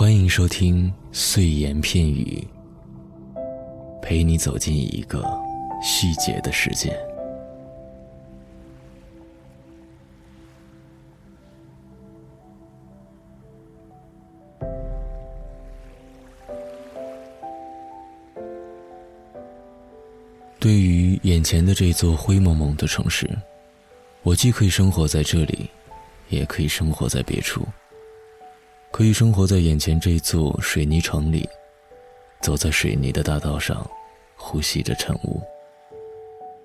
欢迎收听碎言片语，陪你走进一个细节的世界。对于眼前的这座灰蒙蒙的城市，我既可以生活在这里，也可以生活在别处。可以生活在眼前这座水泥城里，走在水泥的大道上，呼吸着晨雾；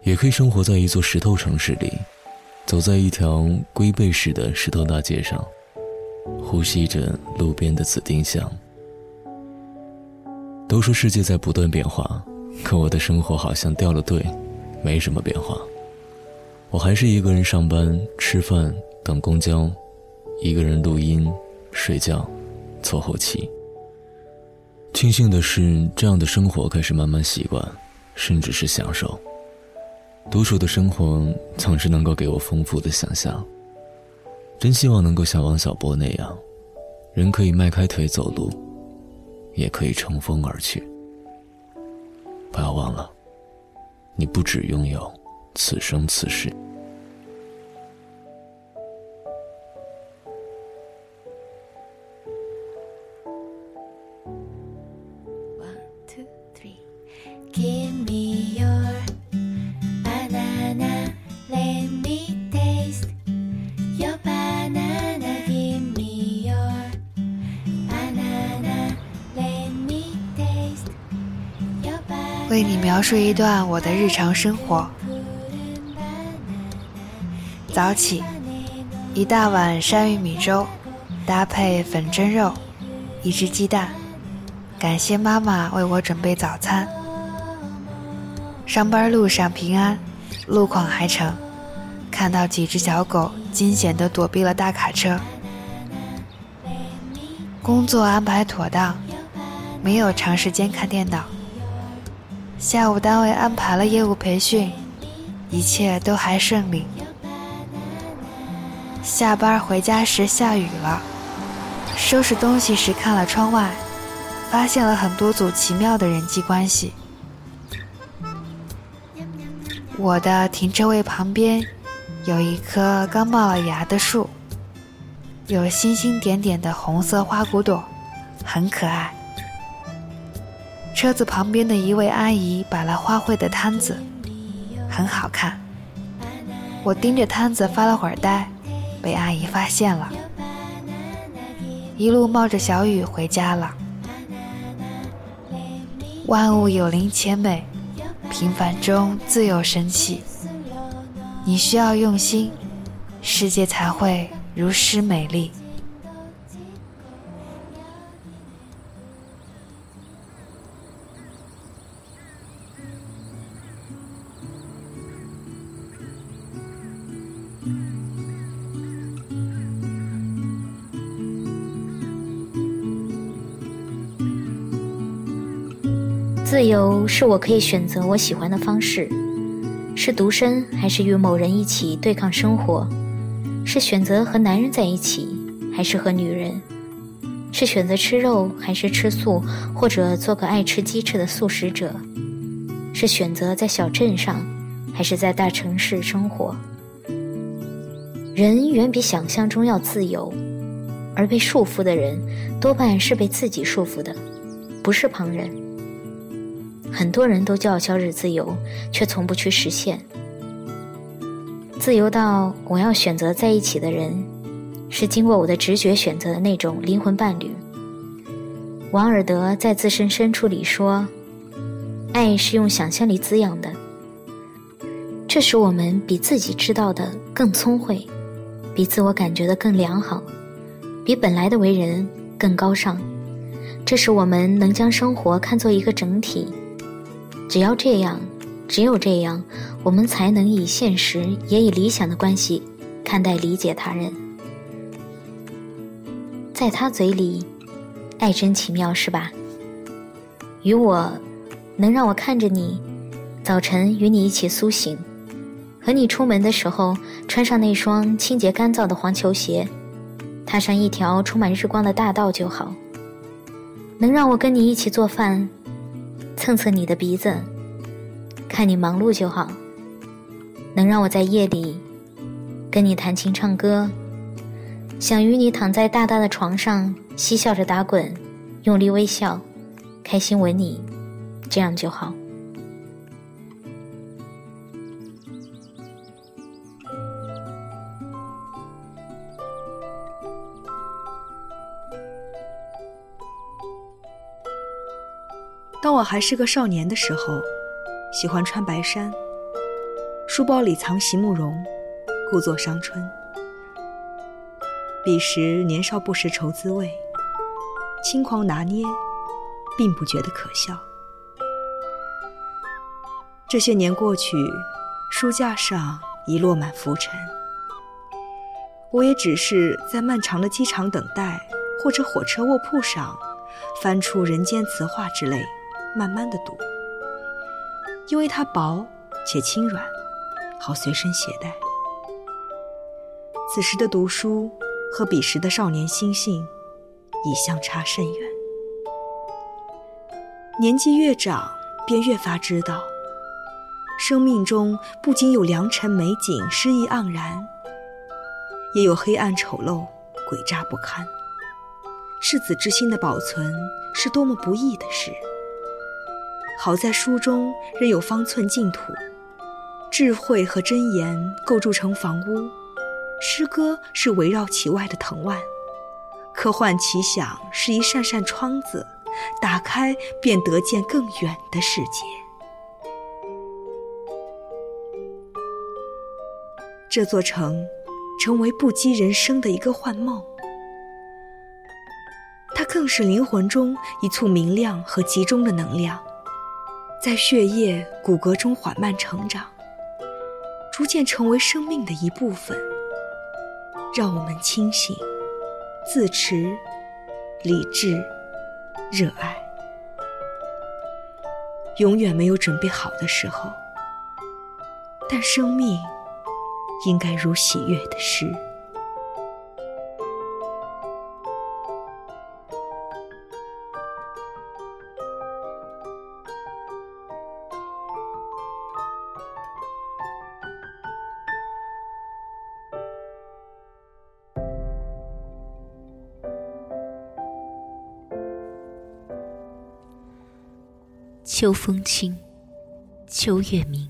也可以生活在一座石头城市里，走在一条龟背式的石头大街上，呼吸着路边的紫丁香。都说世界在不断变化，可我的生活好像掉了队，没什么变化。我还是一个人上班、吃饭、等公交，一个人录音。睡觉，凑后期。庆幸的是，这样的生活开始慢慢习惯，甚至是享受。独处的生活总是能够给我丰富的想象。真希望能够像王小波那样，人可以迈开腿走路，也可以乘风而去。不要忘了，你不只拥有此生此世。为你描述一段我的日常生活。早起，一大碗山玉米粥，搭配粉蒸肉，一只鸡蛋。感谢妈妈为我准备早餐。上班路上平安，路况还成，看到几只小狗惊险地躲避了大卡车。工作安排妥当，没有长时间看电脑。下午单位安排了业务培训，一切都还顺利。下班回家时下雨了，收拾东西时看了窗外，发现了很多组奇妙的人际关系。我的停车位旁边有一棵刚冒了芽的树，有星星点点的红色花骨朵，很可爱。车子旁边的一位阿姨摆了花卉的摊子，很好看。我盯着摊子发了会儿呆，被阿姨发现了，一路冒着小雨回家了。万物有灵且美，平凡中自有神奇。你需要用心，世界才会如诗美丽。自由是我可以选择我喜欢的方式，是独身还是与某人一起对抗生活？是选择和男人在一起，还是和女人？是选择吃肉还是吃素，或者做个爱吃鸡翅的素食者？是选择在小镇上，还是在大城市生活？人远比想象中要自由，而被束缚的人多半是被自己束缚的，不是旁人。很多人都叫昔日自由，却从不去实现。自由到我要选择在一起的人，是经过我的直觉选择的那种灵魂伴侣。王尔德在自身深处里说：“爱是用想象力滋养的，这使我们比自己知道的更聪慧，比自我感觉的更良好，比本来的为人更高尚。这使我们能将生活看作一个整体。”只要这样，只有这样，我们才能以现实也以理想的关系看待、理解他人。在他嘴里，爱真奇妙，是吧？与我，能让我看着你，早晨与你一起苏醒，和你出门的时候穿上那双清洁干燥的黄球鞋，踏上一条充满日光的大道就好。能让我跟你一起做饭，蹭蹭你的鼻子，看你忙碌就好。能让我在夜里跟你弹琴唱歌，想与你躺在大大的床上嬉笑着打滚，用力微笑，开心吻你，这样就好。当我还是个少年的时候，喜欢穿白衫，书包里藏席慕容，故作伤春。彼时年少不识愁滋味，轻狂拿捏，并不觉得可笑。这些年过去，书架上已落满浮尘，我也只是在漫长的机场等待，或者火车卧铺上，翻出人间词话之类。慢慢的读，因为它薄且轻软，好随身携带。此时的读书和彼时的少年心性已相差甚远。年纪越长，便越发知道，生命中不仅有良辰美景诗意盎然，也有黑暗丑陋诡诈不堪。赤子之心的保存是多么不易的事。好在书中仍有方寸净土，智慧和真言构筑成房屋，诗歌是围绕其外的藤蔓，科幻奇想是一扇扇窗子，打开便得见更远的世界。这座城，成为不羁人生的一个幻梦，它更是灵魂中一簇明亮和集中的能量。在血液、骨骼中缓慢成长，逐渐成为生命的一部分。让我们清醒、自持、理智、热爱。永远没有准备好的时候，但生命应该如喜悦的诗。秋风清，秋月明。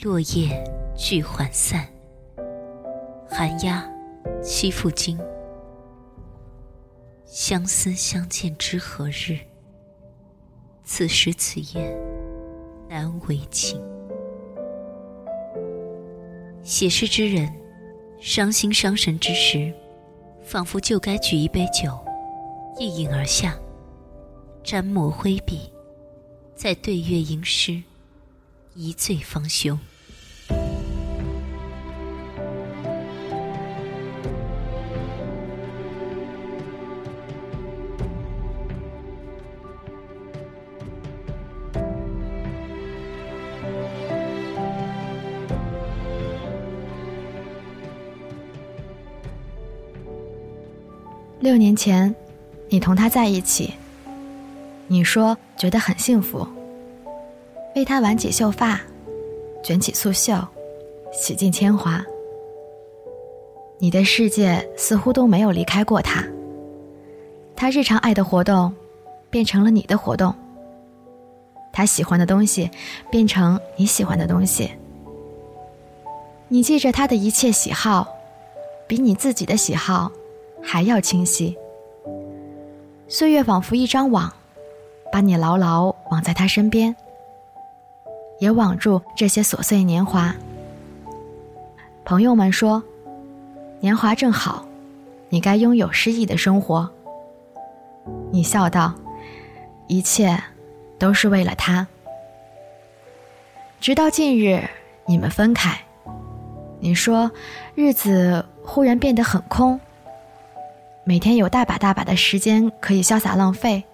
落叶聚还散，寒鸦栖复惊。相思相见知何日？此时此夜难为情。写诗之人，伤心伤神之时，仿佛就该举一杯酒，一饮而下，沾墨挥笔。在对月吟诗，一醉方休。六年前，你同他在一起。你说觉得很幸福，为他挽起秀发，卷起素袖，洗尽铅华。你的世界似乎都没有离开过他。他日常爱的活动，变成了你的活动。他喜欢的东西，变成你喜欢的东西。你记着他的一切喜好，比你自己的喜好还要清晰。岁月仿佛一张网。把你牢牢网在他身边，也网住这些琐碎年华。朋友们说，年华正好，你该拥有诗意的生活。你笑道，一切都是为了他。直到近日，你们分开，你说日子忽然变得很空，每天有大把大把的时间可以潇洒浪费。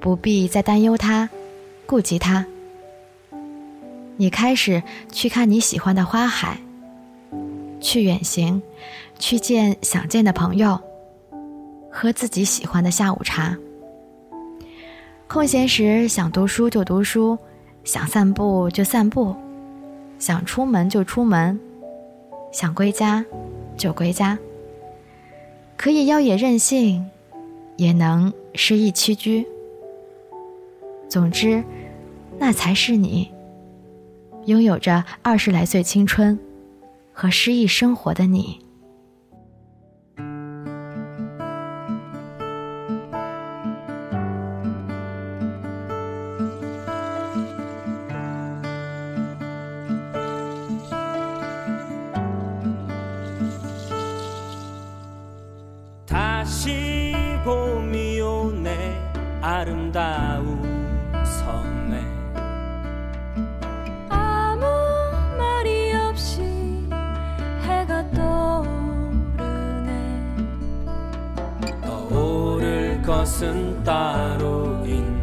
不必再担忧他，顾及他。你开始去看你喜欢的花海，去远行，去见想见的朋友，喝自己喜欢的下午茶。空闲时想读书就读书，想散步就散步，想出门就出门，想归家就归家。可以妖冶任性，也能诗意栖居。总之，那才是你，拥有着二十来岁青春和诗意生活的你。sentar ouvindo.